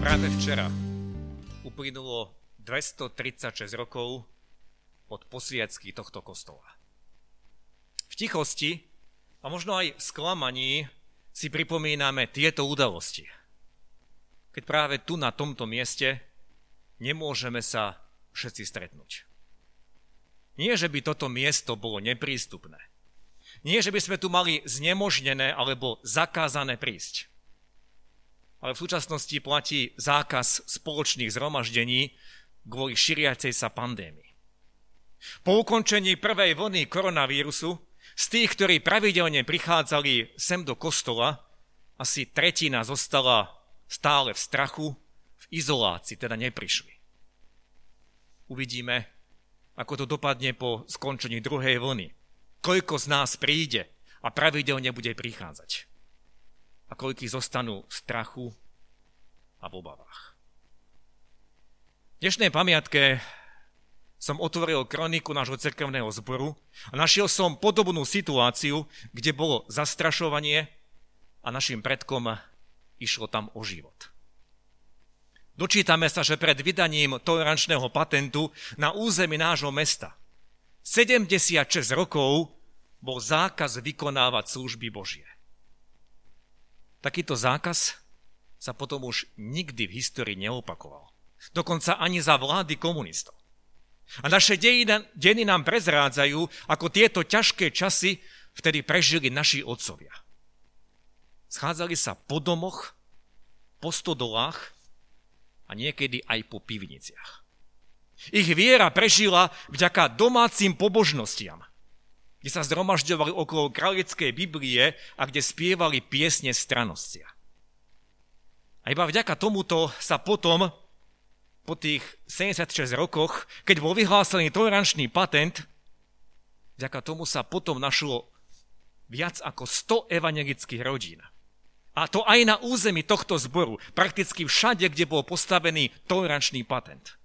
Práve včera uplynulo 236 rokov od posviacky tohto kostola. V tichosti a možno aj v sklamaní si pripomíname tieto udalosti. Keď práve tu na tomto mieste nemôžeme sa všetci stretnúť. Nie, že by toto miesto bolo neprístupné. Nie, že by sme tu mali znemožnené alebo zakázané prísť ale v súčasnosti platí zákaz spoločných zhromaždení kvôli šíriacej sa pandémii. Po ukončení prvej vlny koronavírusu z tých, ktorí pravidelne prichádzali sem do kostola, asi tretina zostala stále v strachu, v izolácii, teda neprišli. Uvidíme, ako to dopadne po skončení druhej vlny. Koľko z nás príde a pravidelne bude prichádzať a koľký zostanú v strachu a v obavách. V dnešnej pamiatke som otvoril kroniku nášho cerkevného zboru a našiel som podobnú situáciu, kde bolo zastrašovanie a našim predkom išlo tam o život. Dočítame sa, že pred vydaním tolerančného patentu na území nášho mesta 76 rokov bol zákaz vykonávať služby Božie. Takýto zákaz sa potom už nikdy v histórii neopakoval. Dokonca ani za vlády komunistov. A naše dejiny, nám prezrádzajú, ako tieto ťažké časy vtedy prežili naši otcovia. Schádzali sa po domoch, po stodolách a niekedy aj po pivniciach. Ich viera prežila vďaka domácim pobožnostiam kde sa zhromažďovali okolo kráľeckej Biblie a kde spievali piesne stranostia. A iba vďaka tomuto sa potom, po tých 76 rokoch, keď bol vyhlásený tolerančný patent, vďaka tomu sa potom našlo viac ako 100 evangelických rodín. A to aj na území tohto zboru, prakticky všade, kde bol postavený tolerančný patent.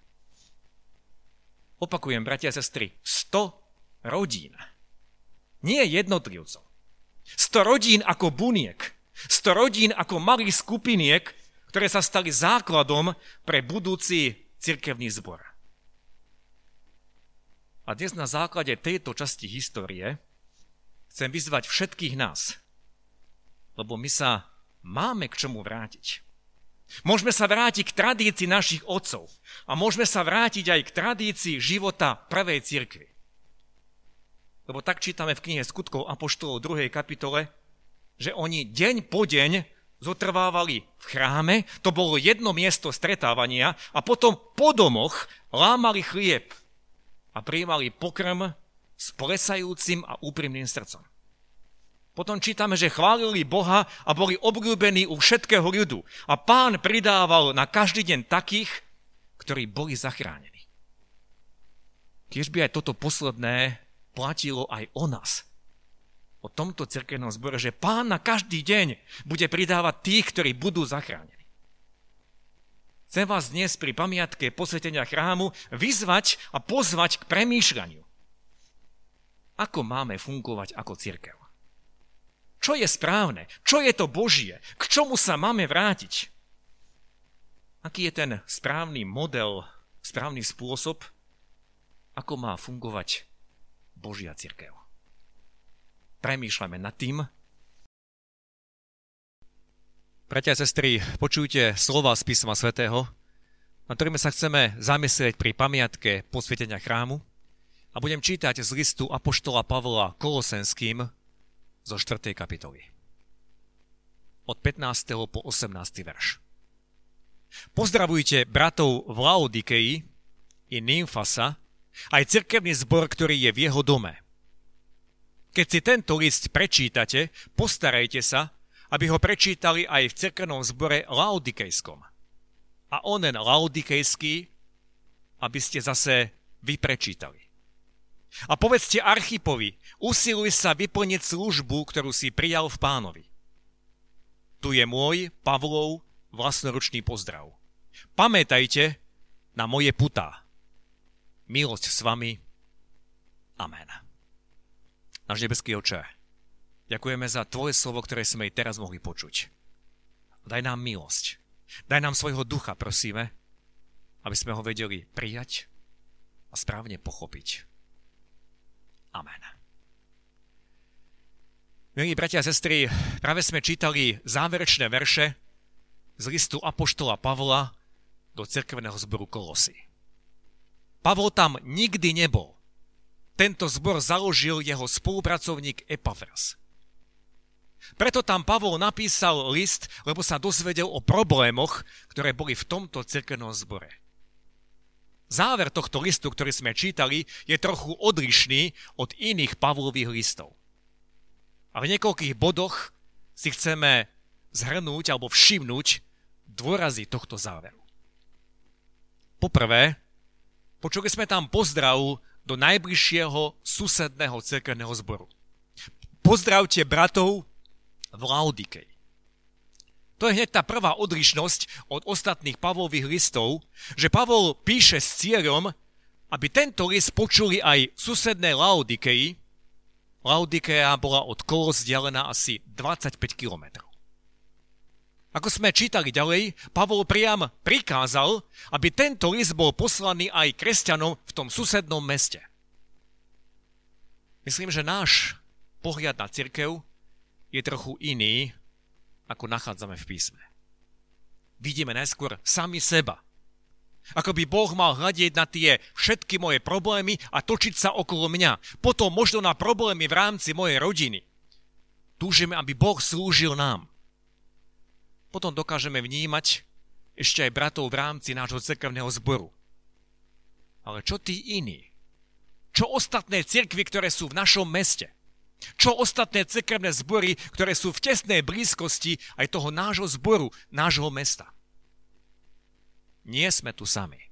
Opakujem, bratia a sestry, 100 rodín. Nie jednotlivcov. 100 rodín ako buniek. 100 rodín ako malých skupiniek, ktoré sa stali základom pre budúci cirkevný zbor. A dnes na základe tejto časti histórie chcem vyzvať všetkých nás, lebo my sa máme k čomu vrátiť. Môžeme sa vrátiť k tradícii našich otcov a môžeme sa vrátiť aj k tradícii života prvej cirkvi. Lebo tak čítame v knihe Skutkov Apoštolov 2. kapitole, že oni deň po deň zotrvávali v chráme, to bolo jedno miesto stretávania a potom po domoch lámali chlieb a prijímali pokrm s plesajúcim a úprimným srdcom. Potom čítame, že chválili Boha a boli obľúbení u všetkého ľudu. A pán pridával na každý deň takých, ktorí boli zachránení. Tiež by aj toto posledné platilo aj o nás. O tomto cirkevnom zbore, že pán na každý deň bude pridávať tých, ktorí budú zachránení. Chcem vás dnes pri pamiatke posvetenia chrámu vyzvať a pozvať k premýšľaniu. Ako máme fungovať ako cirkev? Čo je správne? Čo je to Božie? K čomu sa máme vrátiť? Aký je ten správny model, správny spôsob, ako má fungovať Božia církev. Premýšľame nad tým. Bratia a sestry, počujte slova z písma svätého, na ktorými sa chceme zamyslieť pri pamiatke posvietenia chrámu a budem čítať z listu Apoštola Pavla Kolosenským zo 4. kapitoly. Od 15. po 18. verš. Pozdravujte bratov v Laodikeji i Nymfasa, aj cirkevný zbor, ktorý je v jeho dome. Keď si tento list prečítate, postarajte sa, aby ho prečítali aj v cirkevnom zbore Laodikejskom. a onen laodikejský, aby ste zase vyprečítali. A povedzte Archipovi, usiluj sa vyplniť službu, ktorú si prijal v pánovi. Tu je môj, Pavlov, vlastnoručný pozdrav. Pamätajte na moje putá. Milosť s vami. Amen. Náš nebeský oče, ďakujeme za Tvoje slovo, ktoré sme aj teraz mohli počuť. Daj nám milosť. Daj nám svojho ducha, prosíme, aby sme ho vedeli prijať a správne pochopiť. Amen. Milí bratia a sestry, práve sme čítali záverečné verše z listu Apoštola Pavla do cerkveného zboru Kolosy. Pavol tam nikdy nebol. Tento zbor založil jeho spolupracovník Epafras. Preto tam Pavol napísal list, lebo sa dozvedel o problémoch, ktoré boli v tomto cerkvenom zbore. Záver tohto listu, ktorý sme čítali, je trochu odlišný od iných Pavlových listov. A v niekoľkých bodoch si chceme zhrnúť alebo všimnúť dôrazy tohto záveru. Poprvé, počuli sme tam pozdrav do najbližšieho susedného cerkevného zboru. Pozdravte bratov v Laodikej. To je hneď tá prvá odlišnosť od ostatných Pavlových listov, že Pavol píše s cieľom, aby tento list počuli aj susedné Laodikei. Laodikea bola od Kolos vzdialená asi 25 kilometrov. Ako sme čítali ďalej, Pavol priam prikázal, aby tento list bol poslaný aj kresťanom v tom susednom meste. Myslím, že náš pohľad na cirkev je trochu iný ako nachádzame v písme. Vidíme najskôr sami seba. Ako by Boh mal hľadiť na tie všetky moje problémy a točiť sa okolo mňa. Potom možno na problémy v rámci mojej rodiny. Túžime, aby Boh slúžil nám. Potom dokážeme vnímať ešte aj bratov v rámci nášho cerkevného zboru. Ale čo tí iní? Čo ostatné cirkvy, ktoré sú v našom meste? Čo ostatné cekrevné zbory, ktoré sú v tesnej blízkosti aj toho nášho zboru, nášho mesta? Nie sme tu sami.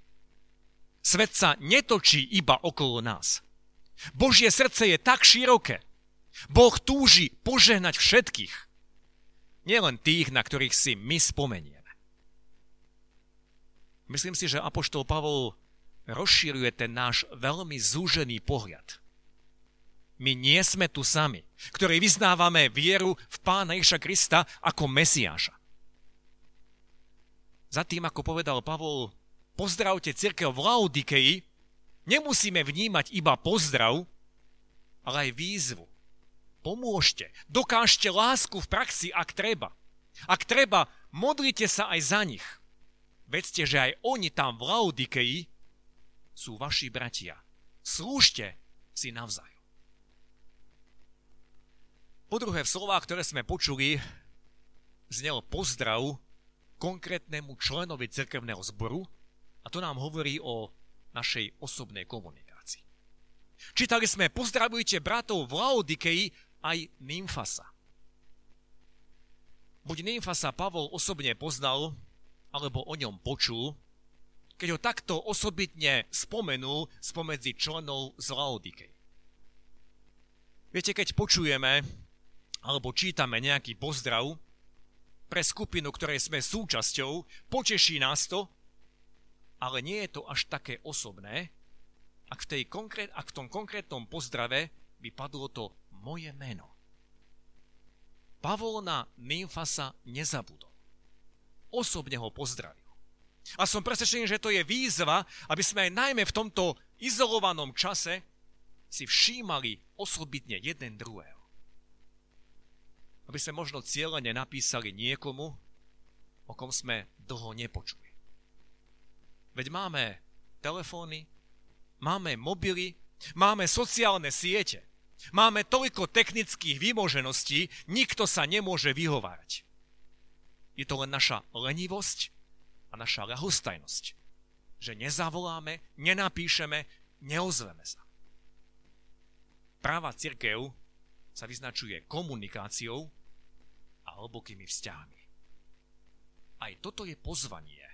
Svet sa netočí iba okolo nás. Božie srdce je tak široké. Boh túži požehnať všetkých. Nielen tých, na ktorých si my spomenieme. Myslím si, že Apoštol Pavol rozšíruje ten náš veľmi zúžený pohľad – my nie sme tu sami, ktorí vyznávame vieru v Pána Iša Krista ako Mesiáša. Za tým, ako povedal Pavol, pozdravte církev v Laodikeji, nemusíme vnímať iba pozdrav, ale aj výzvu. Pomôžte, dokážte lásku v praxi, ak treba. Ak treba, modlite sa aj za nich. Vedzte, že aj oni tam v Laodikeji sú vaši bratia. Slúžte si navzájom. Po druhé, v slovách, ktoré sme počuli, znel pozdrav konkrétnemu členovi cirkevného zboru a to nám hovorí o našej osobnej komunikácii. Čítali sme pozdravujte bratov v Laodikeji aj Nymfasa. Buď Nymfasa Pavol osobne poznal, alebo o ňom počul, keď ho takto osobitne spomenul spomedzi členov z Laodikej. Viete, keď počujeme alebo čítame nejaký pozdrav pre skupinu, ktorej sme súčasťou, poteší nás to, ale nie je to až také osobné, ak v, tej konkrét, ak v tom konkrétnom pozdrave by padlo to moje meno. Pavol na Nymfasa nezabudol. Osobne ho pozdravil. A som presvedčený, že to je výzva, aby sme aj najmä v tomto izolovanom čase si všímali osobitne jeden druhého aby sme možno cieľene napísali niekomu, o kom sme dlho nepočuli. Veď máme telefóny, máme mobily, máme sociálne siete, máme toľko technických výmožeností, nikto sa nemôže vyhovárať. Je to len naša lenivosť a naša ľahostajnosť, že nezavoláme, nenapíšeme, neozveme sa. Práva církev sa vyznačuje komunikáciou a hlbokými vzťahmi. Aj toto je pozvanie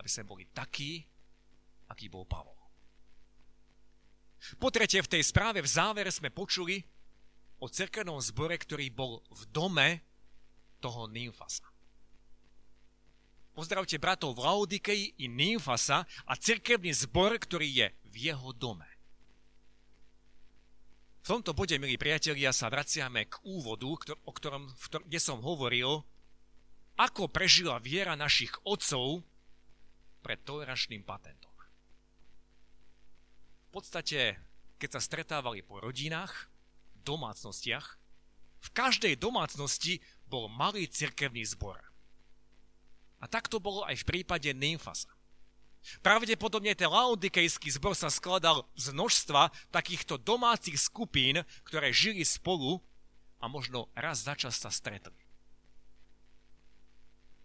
aby sme boli takí, aký bol Pavol. Po tretie, v tej správe v závere sme počuli o cerkevnom zbore, ktorý bol v dome toho Nymfasa. Pozdravte bratov v Laodikei i Nymfasa a cerkevný zbor, ktorý je v jeho dome. V tomto bode, milí priatelia, sa vraciame k úvodu, o ktorom, kde som hovoril, ako prežila viera našich otcov pred tolerančným patentom. V podstate, keď sa stretávali po rodinách, domácnostiach, v každej domácnosti bol malý cirkevný zbor. A tak to bolo aj v prípade Nymfasa. Pravdepodobne ten laodikejský zbor sa skladal z množstva takýchto domácich skupín, ktoré žili spolu a možno raz za čas sa stretli.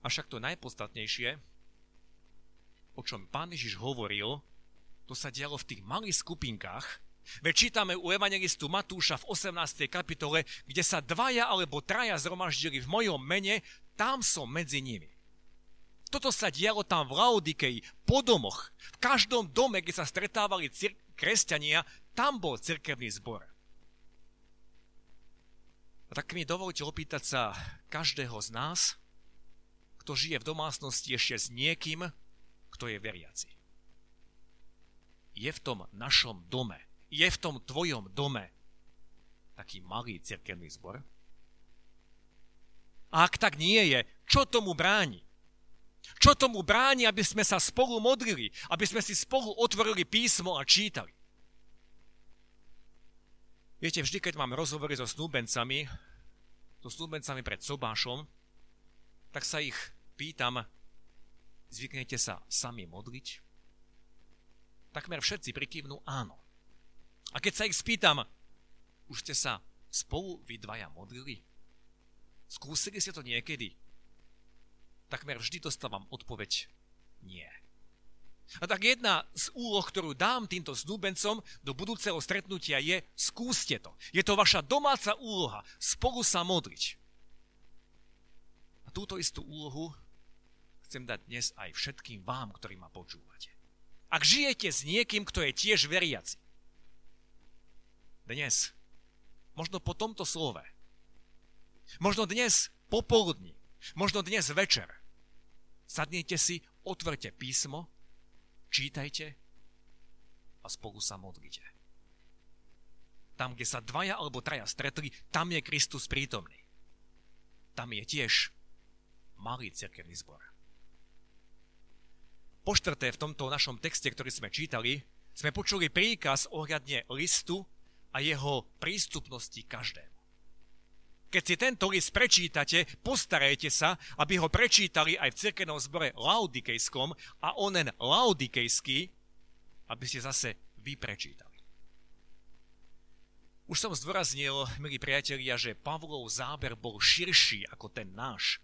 A však to najpodstatnejšie, o čom pán Ježiš hovoril, to sa dialo v tých malých skupinkách, Veď čítame u evangelistu Matúša v 18. kapitole, kde sa dvaja alebo traja zhromaždili v mojom mene, tam som medzi nimi. Toto sa dialo tam v Laodikei, po domoch. V každom dome, kde sa stretávali cir- kresťania, tam bol cirkevný zbor. A tak mi dovolte opýtať sa každého z nás, kto žije v domácnosti ešte s niekým, kto je veriaci. Je v tom našom dome je v tom tvojom dome taký malý cirkevný zbor? A ak tak nie je, čo tomu bráni? Čo tomu bráni, aby sme sa spolu modlili, aby sme si spolu otvorili písmo a čítali? Viete, vždy, keď mám rozhovory so snúbencami, so snúbencami pred sobášom, tak sa ich pýtam, zvyknete sa sami modliť? Takmer všetci prikývnú áno. A keď sa ich spýtam, už ste sa spolu vy dvaja modlili? Skúsili ste to niekedy? Takmer vždy dostávam odpoveď nie. A tak jedna z úloh, ktorú dám týmto snúbencom do budúceho stretnutia je skúste to. Je to vaša domáca úloha. Spolu sa modliť. A túto istú úlohu chcem dať dnes aj všetkým vám, ktorí ma počúvate. Ak žijete s niekým, kto je tiež veriaci, dnes, možno po tomto slove, možno dnes popoludní, možno dnes večer, sadnite si, otvorte písmo, čítajte a spolu sa modlite. Tam, kde sa dvaja alebo traja stretli, tam je Kristus prítomný. Tam je tiež malý cirkevný zbor. Po v tomto našom texte, ktorý sme čítali, sme počuli príkaz ohľadne listu, a jeho prístupnosti každému. Keď si tento list prečítate, postarajte sa, aby ho prečítali aj v cirkevnom zbore laudikejskom a onen laudikejský, aby ste zase vy prečítali. Už som zdôraznil, milí priatelia, že Pavlov záber bol širší ako ten náš.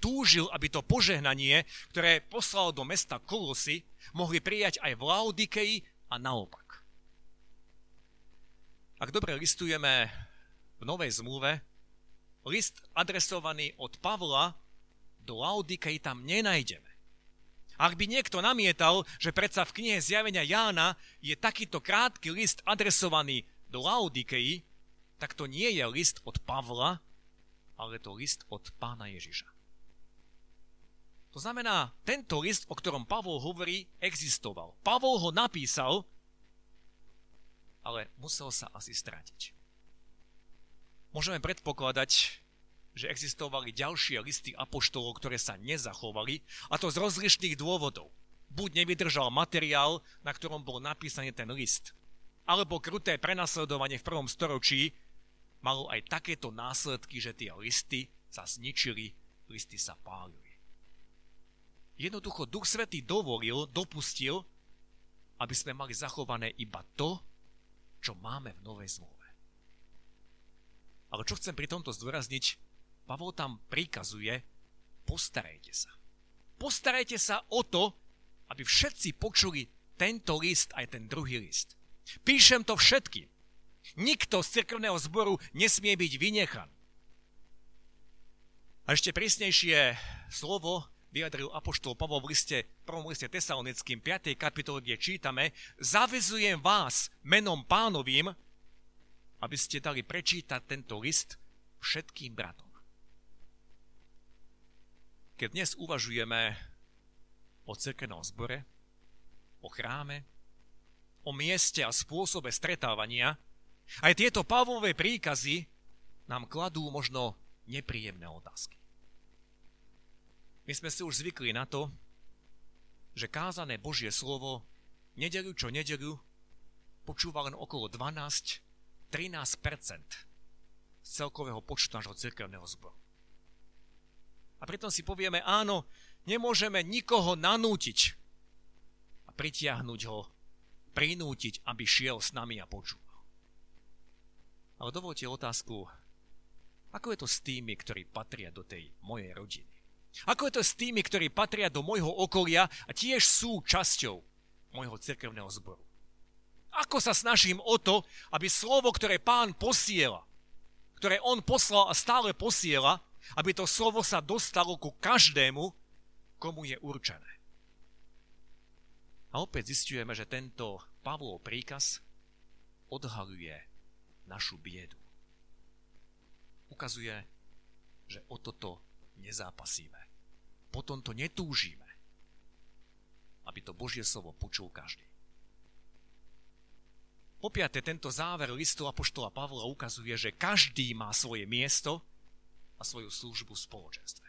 Túžil, aby to požehnanie, ktoré poslal do mesta Kolosy, mohli prijať aj v Laudikei a naopak. Ak dobre listujeme v Novej zmluve, list adresovaný od Pavla do Laodikei tam nenájdeme. Ak by niekto namietal, že predsa v knihe zjavenia Jána je takýto krátky list adresovaný do Laodikei, tak to nie je list od Pavla, ale to list od pána Ježiša. To znamená, tento list, o ktorom Pavol hovorí, existoval. Pavol ho napísal ale musel sa asi stratiť. Môžeme predpokladať, že existovali ďalšie listy apoštolov, ktoré sa nezachovali, a to z rozlišných dôvodov. Buď nevydržal materiál, na ktorom bol napísaný ten list, alebo kruté prenasledovanie v prvom storočí malo aj takéto následky, že tie listy sa zničili, listy sa pálili. Jednoducho Duch Svetý dovolil, dopustil, aby sme mali zachované iba to, čo máme v Novej zmluve. Ale čo chcem pri tomto zdôrazniť, Pavol tam prikazuje, postarajte sa. Postarajte sa o to, aby všetci počuli tento list aj ten druhý list. Píšem to všetkým. Nikto z cirkevného zboru nesmie byť vynechaný. A ešte prísnejšie slovo vyjadril apoštol Pavol v liste 1. prvom liste Tesalonickým 5. kapitole, kde čítame Zavezujem vás menom pánovým, aby ste dali prečítať tento list všetkým bratom. Keď dnes uvažujeme o cirkevnom zbore, o chráme, o mieste a spôsobe stretávania, aj tieto Pavlové príkazy nám kladú možno nepríjemné otázky. My sme si už zvykli na to, že kázané Božie slovo nedelu čo nedelu počúva len okolo 12-13% z celkového počtu nášho cirkevného zboru. A pritom si povieme, áno, nemôžeme nikoho nanútiť a pritiahnuť ho, prinútiť, aby šiel s nami a počúval. Ale dovolte otázku, ako je to s tými, ktorí patria do tej mojej rodiny? Ako je to s tými, ktorí patria do môjho okolia a tiež sú časťou môjho cirkevného zboru? Ako sa snažím o to, aby slovo, ktoré pán posiela, ktoré on poslal a stále posiela, aby to slovo sa dostalo ku každému, komu je určené. A opäť zistujeme, že tento Pavlov príkaz odhaluje našu biedu ukazuje, že o toto nezápasíme. Potom to netúžime, aby to Božie slovo počul každý. Po piaté, tento záver listu Apoštola Pavla ukazuje, že každý má svoje miesto a svoju službu v spoločenstve.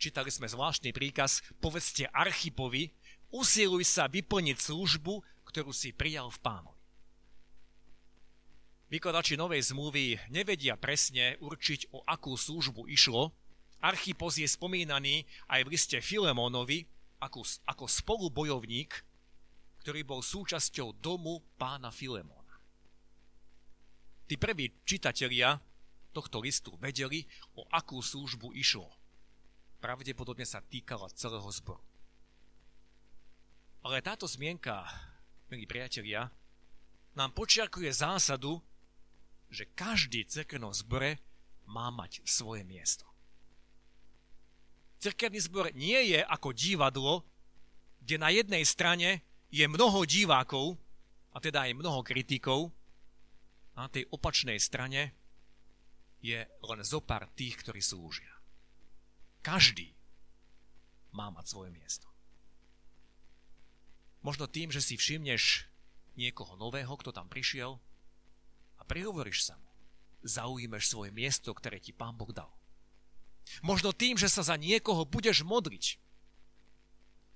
Čítali sme zvláštny príkaz, povedzte Archipovi, usiluj sa vyplniť službu, ktorú si prijal v pánovi. Vykladači novej zmluvy nevedia presne určiť, o akú službu išlo. Archipos je spomínaný aj v liste Filemónovi ako, ako spolubojovník, ktorý bol súčasťou domu pána Filemóna. Tí prví čitatelia tohto listu vedeli, o akú službu išlo. Pravdepodobne sa týkala celého zboru. Ale táto zmienka, milí priatelia, nám počiarkuje zásadu, že každý cirkevnom zbore má mať svoje miesto. Cirkevný zbor nie je ako divadlo, kde na jednej strane je mnoho divákov, a teda aj mnoho kritikov, a na tej opačnej strane je len zo pár tých, ktorí slúžia. Každý má mať svoje miesto. Možno tým, že si všimneš niekoho nového, kto tam prišiel, prihovoríš sa mu, zaujímeš svoje miesto, ktoré ti Pán Boh dal. Možno tým, že sa za niekoho budeš modliť.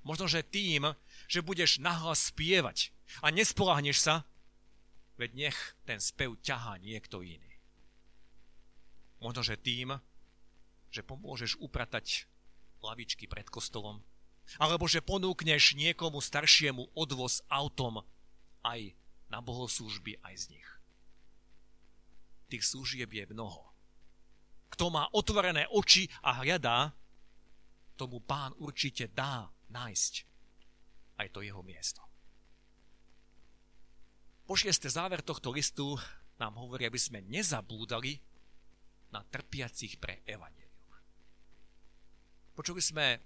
Možno, že tým, že budeš nahlas spievať a nespolahneš sa, veď nech ten spev ťahá niekto iný. Možno, že tým, že pomôžeš upratať lavičky pred kostolom, alebo že ponúkneš niekomu staršiemu odvoz autom aj na bohoslužby aj z nich tých služieb je mnoho. Kto má otvorené oči a hľadá, tomu pán určite dá nájsť aj to jeho miesto. Po šieste záver tohto listu nám hovorí, aby sme nezabúdali na trpiacich pre evanelium. Počuli sme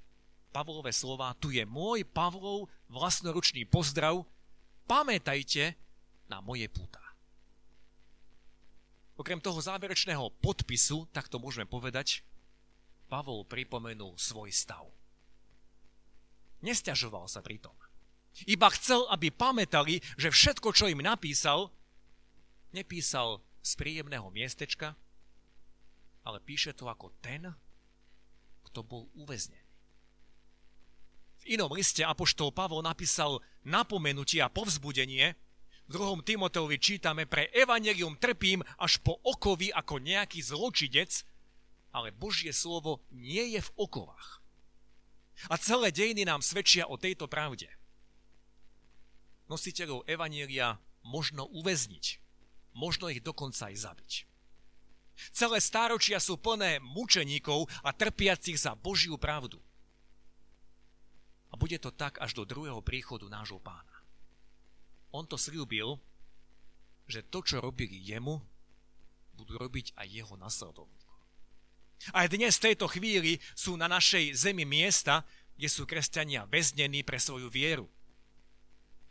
Pavlové slova, tu je môj Pavlov vlastnoručný pozdrav, pamätajte na moje púta. Okrem toho záverečného podpisu, tak to môžeme povedať, Pavol pripomenul svoj stav. Nesťažoval sa pritom. Iba chcel, aby pamätali, že všetko, čo im napísal, nepísal z príjemného miestečka, ale píše to ako ten, kto bol uväznený. V inom liste Apoštol Pavol napísal napomenutie a povzbudenie, 2. Timoteovi čítame, pre evanelium trpím až po okovy ako nejaký zločidec, ale Božie slovo nie je v okovách. A celé dejiny nám svedčia o tejto pravde. Nositeľov evanielia možno uväzniť, možno ich dokonca aj zabiť. Celé stáročia sú plné mučeníkov a trpiacich za Božiu pravdu. A bude to tak až do druhého príchodu nášho pána on to slúbil, že to, čo robili jemu, budú robiť aj jeho nasledovníkov. Aj dnes v tejto chvíli sú na našej zemi miesta, kde sú kresťania väznení pre svoju vieru.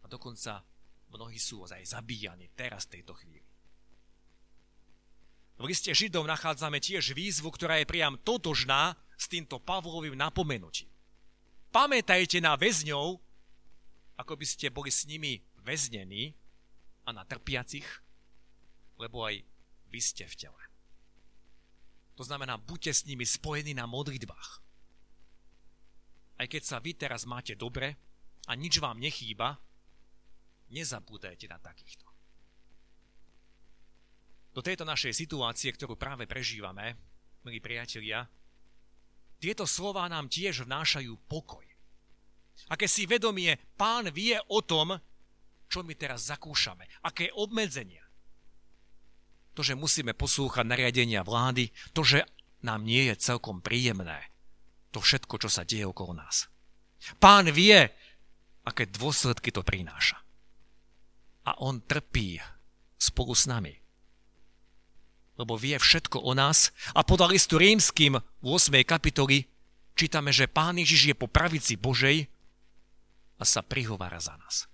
A dokonca mnohí sú ozaj zabíjani teraz v tejto chvíli. V liste Židov nachádzame tiež výzvu, ktorá je priam totožná s týmto Pavlovým napomenutím. Pamätajte na väzňov, ako by ste boli s nimi väznení a na trpiacich, lebo aj vy ste v tele. To znamená, buďte s nimi spojení na modlitbách. Aj keď sa vy teraz máte dobre a nič vám nechýba, nezabúdajte na takýchto. Do tejto našej situácie, ktorú práve prežívame, milí priatelia, tieto slová nám tiež vnášajú pokoj. Aké si vedomie, pán vie o tom, čo my teraz zakúšame, aké obmedzenia. To, že musíme poslúchať nariadenia vlády, to, že nám nie je celkom príjemné, to všetko, čo sa deje okolo nás. Pán vie, aké dôsledky to prináša. A on trpí spolu s nami. Lebo vie všetko o nás a podľa listu rímským v 8. kapitoli čítame, že Pán Ježiš je po pravici Božej a sa prihovára za nás.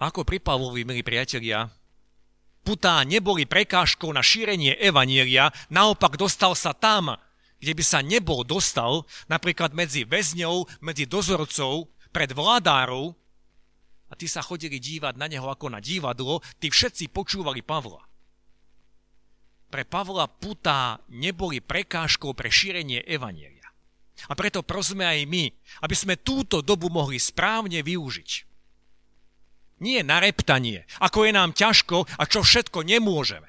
Ako pri Pavlovi, milí priatelia, putá neboli prekážkou na šírenie evanielia, naopak dostal sa tam, kde by sa nebol dostal, napríklad medzi väzňou, medzi dozorcov, pred vládárov, a tí sa chodili dívať na neho ako na divadlo, tí všetci počúvali Pavla. Pre Pavla putá neboli prekážkou pre šírenie evanielia. A preto prosme aj my, aby sme túto dobu mohli správne využiť. Nie na reptanie, ako je nám ťažko a čo všetko nemôžeme.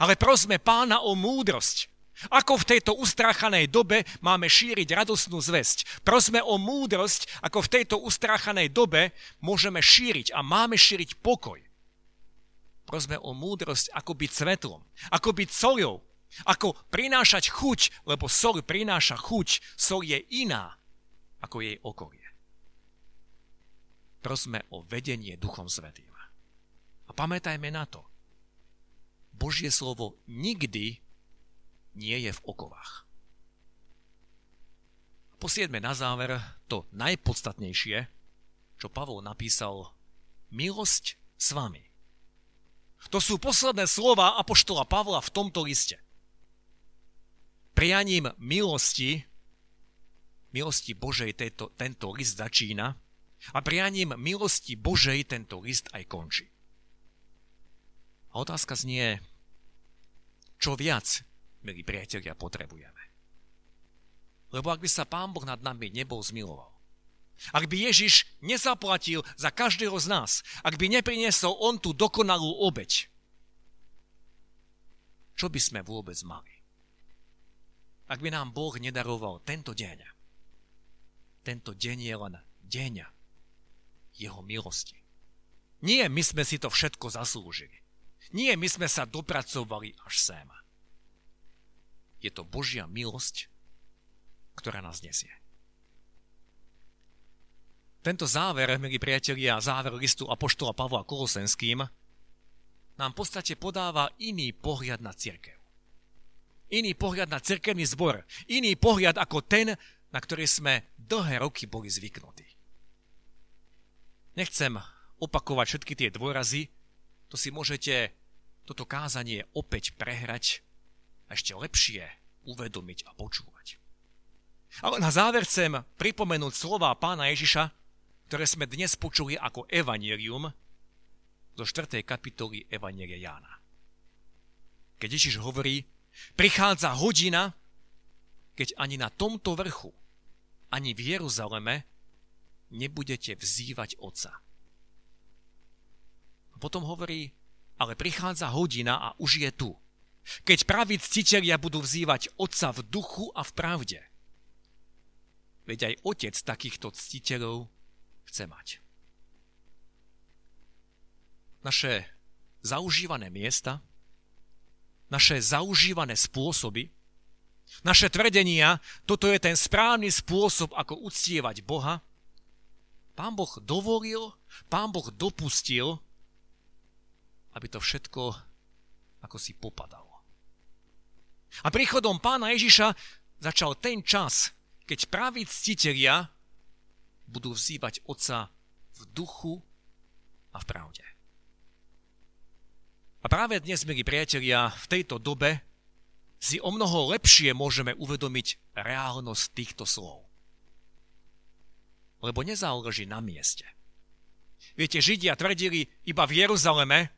Ale prosme pána o múdrosť, ako v tejto ustráchanej dobe máme šíriť radosnú zväzť? Prosme o múdrosť, ako v tejto ustráchanej dobe môžeme šíriť a máme šíriť pokoj. Prosme o múdrosť, ako byť svetlom, ako byť soľou, ako prinášať chuť, lebo sol prináša chuť, sol je iná ako jej okolie. Prosme o vedenie Duchom Svetým. A pamätajme na to. Božie slovo nikdy nie je v okovách. Po siedme na záver to najpodstatnejšie, čo Pavol napísal, milosť s vami. To sú posledné slova Apoštola Pavla v tomto liste. Prianím milosti, milosti Božej tento, tento list začína a prianím milosti Božej tento list aj končí. A otázka znie, čo viac milí priatelia, potrebujeme. Lebo ak by sa Pán Boh nad nami nebol zmiloval, ak by Ježiš nezaplatil za každého z nás, ak by nepriniesol on tú dokonalú obeď, čo by sme vôbec mali? Ak by nám Boh nedaroval tento deň, tento deň je len deň jeho milosti. Nie my sme si to všetko zaslúžili. Nie my sme sa dopracovali až sem. Je to Božia milosť, ktorá nás nesie. Tento záver, milí priatelia, záver listu Apoštola Pavla Kolosenským, nám v podstate podáva iný pohľad na církev. Iný pohľad na cirkevný zbor. Iný pohľad ako ten, na ktorý sme dlhé roky boli zvyknutí. Nechcem opakovať všetky tie dôrazy, to si môžete toto kázanie opäť prehrať a ešte lepšie uvedomiť a počúvať. Ale na záver chcem pripomenúť slova pána Ježiša, ktoré sme dnes počuli ako evanelium zo 4. kapitoly Evanielia Jána. Keď Ježiš hovorí, prichádza hodina, keď ani na tomto vrchu, ani v Jeruzaleme nebudete vzývať Otca. Potom hovorí, ale prichádza hodina a už je tu, keď praví ctiteľia budú vzývať Otca v duchu a v pravde. Veď aj Otec takýchto ctiteľov chce mať. Naše zaužívané miesta, naše zaužívané spôsoby, naše tvrdenia, toto je ten správny spôsob, ako uctievať Boha, Pán Boh dovolil, Pán Boh dopustil, aby to všetko ako si popadalo. A príchodom pána Ježiša začal ten čas, keď praví ctitelia budú vzývať Otca v duchu a v pravde. A práve dnes, milí priatelia, v tejto dobe si o mnoho lepšie môžeme uvedomiť reálnosť týchto slov. Lebo nezáleží na mieste. Viete, Židia tvrdili iba v Jeruzaleme,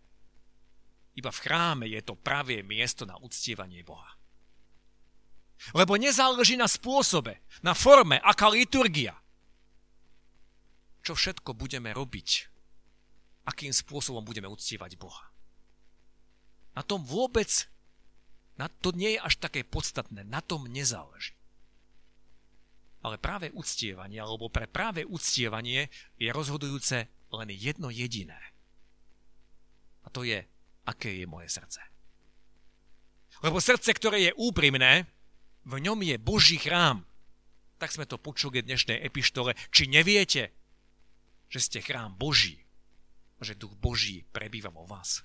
iba v chráme je to pravé miesto na uctievanie Boha. Lebo nezáleží na spôsobe, na forme, aká liturgia. Čo všetko budeme robiť, akým spôsobom budeme uctievať Boha. Na tom vôbec, na to nie je až také podstatné, na tom nezáleží. Ale práve uctievanie, alebo pre práve uctievanie je rozhodujúce len jedno jediné. A to je, aké je moje srdce. Lebo srdce, ktoré je úprimné, v ňom je Boží chrám. Tak sme to počuli v dnešnej epištole. Či neviete, že ste chrám Boží, že duch Boží prebýva vo vás.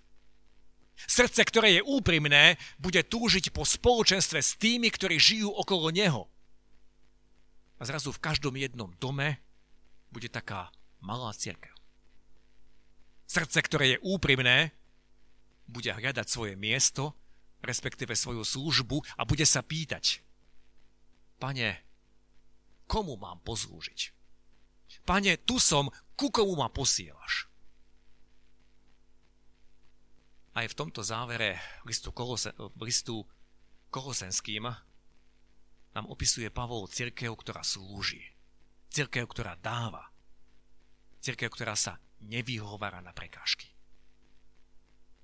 Srdce, ktoré je úprimné, bude túžiť po spoločenstve s tými, ktorí žijú okolo neho. A zrazu v každom jednom dome bude taká malá církev. Srdce, ktoré je úprimné, bude hľadať svoje miesto, respektíve svoju službu a bude sa pýtať, Pane, komu mám poslúžiť? Pane, tu som, ku komu ma posielaš? Aj v tomto závere listu, Kolose, listu Kolosenským nám opisuje Pavol církev, ktorá slúži. Církev, ktorá dáva. Církev, ktorá sa nevyhovára na prekážky.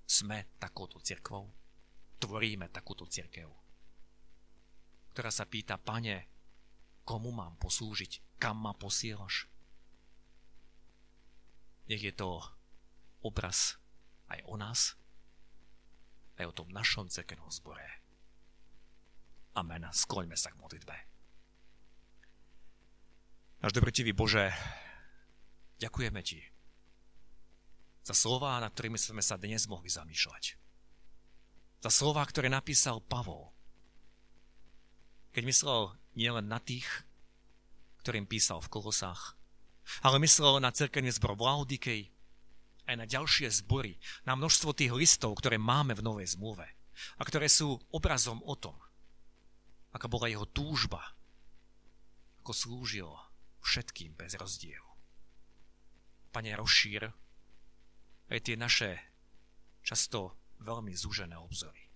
Sme takouto církvou. Tvoríme takúto církev. Ktorá sa pýta, pane, komu mám poslúžiť? Kam ma posielaš? Nech je to obraz aj o nás, aj o tom našom cerkevnom zbore. Amen. Skloňme sa k modlitbe. Náš dobrotivý Bože, ďakujeme Ti za slova, nad ktorými sme sa dnes mohli zamýšľať. Za slova, ktoré napísal Pavol. Keď myslel nielen na tých, ktorým písal v Kolosách, ale myslel na cerkevný zbor v Laodikej, aj na ďalšie zbory, na množstvo tých listov, ktoré máme v Novej zmluve a ktoré sú obrazom o tom, aká bola jeho túžba, ako slúžil všetkým bez rozdielu. Pane, rozšír aj tie naše často veľmi zúžené obzory.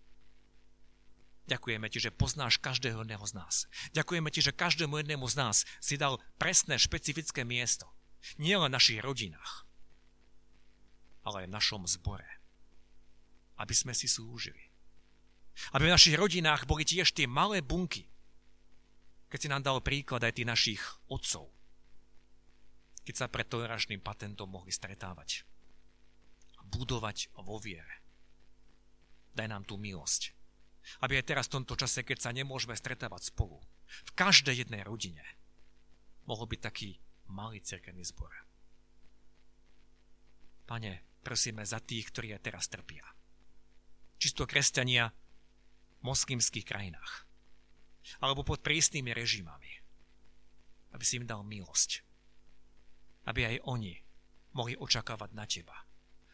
Ďakujeme ti, že poznáš každého jedného z nás. Ďakujeme ti, že každému jednému z nás si dal presné, špecifické miesto. Nie len v našich rodinách, ale aj v našom zbore. Aby sme si slúžili. Aby v našich rodinách boli tiež tie malé bunky, keď si nám dal príklad aj tých našich otcov, keď sa pred toleračným patentom mohli stretávať a budovať vo viere. Daj nám tú milosť, aby aj teraz v tomto čase, keď sa nemôžeme stretávať spolu, v každej jednej rodine, mohol byť taký malý cerkevný zbor. Pane, prosíme za tých, ktorí aj teraz trpia. Čisto kresťania v moslimských krajinách. Alebo pod prísnymi režimami. Aby si im dal milosť. Aby aj oni mohli očakávať na teba.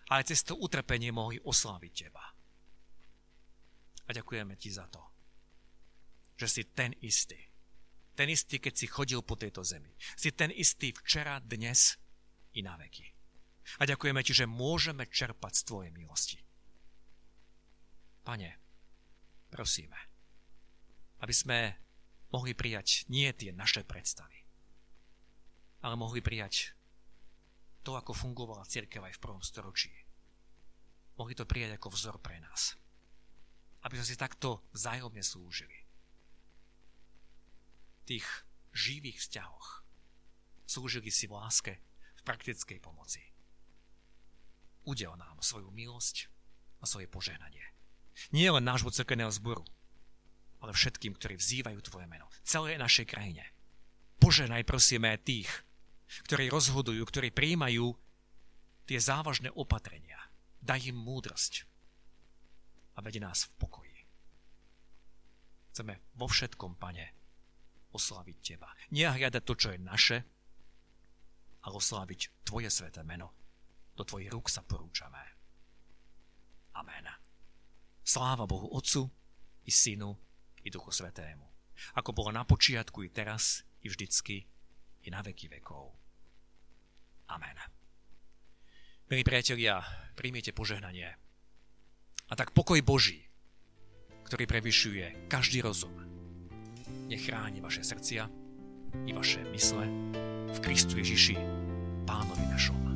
Aj cez to utrpenie mohli osláviť teba. A ďakujeme ti za to, že si ten istý. Ten istý, keď si chodil po tejto zemi. Si ten istý včera, dnes i na veky. A ďakujeme Ti, že môžeme čerpať z Tvojej milosti. Pane, prosíme, aby sme mohli prijať nie tie naše predstavy, ale mohli prijať to, ako fungovala církev aj v prvom storočí. Mohli to prijať ako vzor pre nás. Aby sme si takto vzájomne slúžili. V tých živých vzťahoch. Slúžili si v láske, v praktickej pomoci udel nám svoju milosť a svoje požehnanie. Nie len nášho cerkeného zboru, ale všetkým, ktorí vzývajú Tvoje meno. Celej našej krajine. Poženaj prosíme tých, ktorí rozhodujú, ktorí príjmajú tie závažné opatrenia. Daj im múdrosť a vedie nás v pokoji. Chceme vo všetkom, Pane, osláviť Teba. Nie hľadať to, čo je naše, ale osláviť Tvoje sveté meno. Do Tvojich rúk sa porúčame. Amen. Sláva Bohu Otcu, i Synu, i Duchu Svetému. Ako bolo na počiatku, i teraz, i vždycky, i na veky vekov. Amen. Milí priatelia, príjmite požehnanie. A tak pokoj Boží, ktorý prevyšuje každý rozum, nech chráni vaše srdcia i vaše mysle v Kristu Ježiši, Pánovi našom.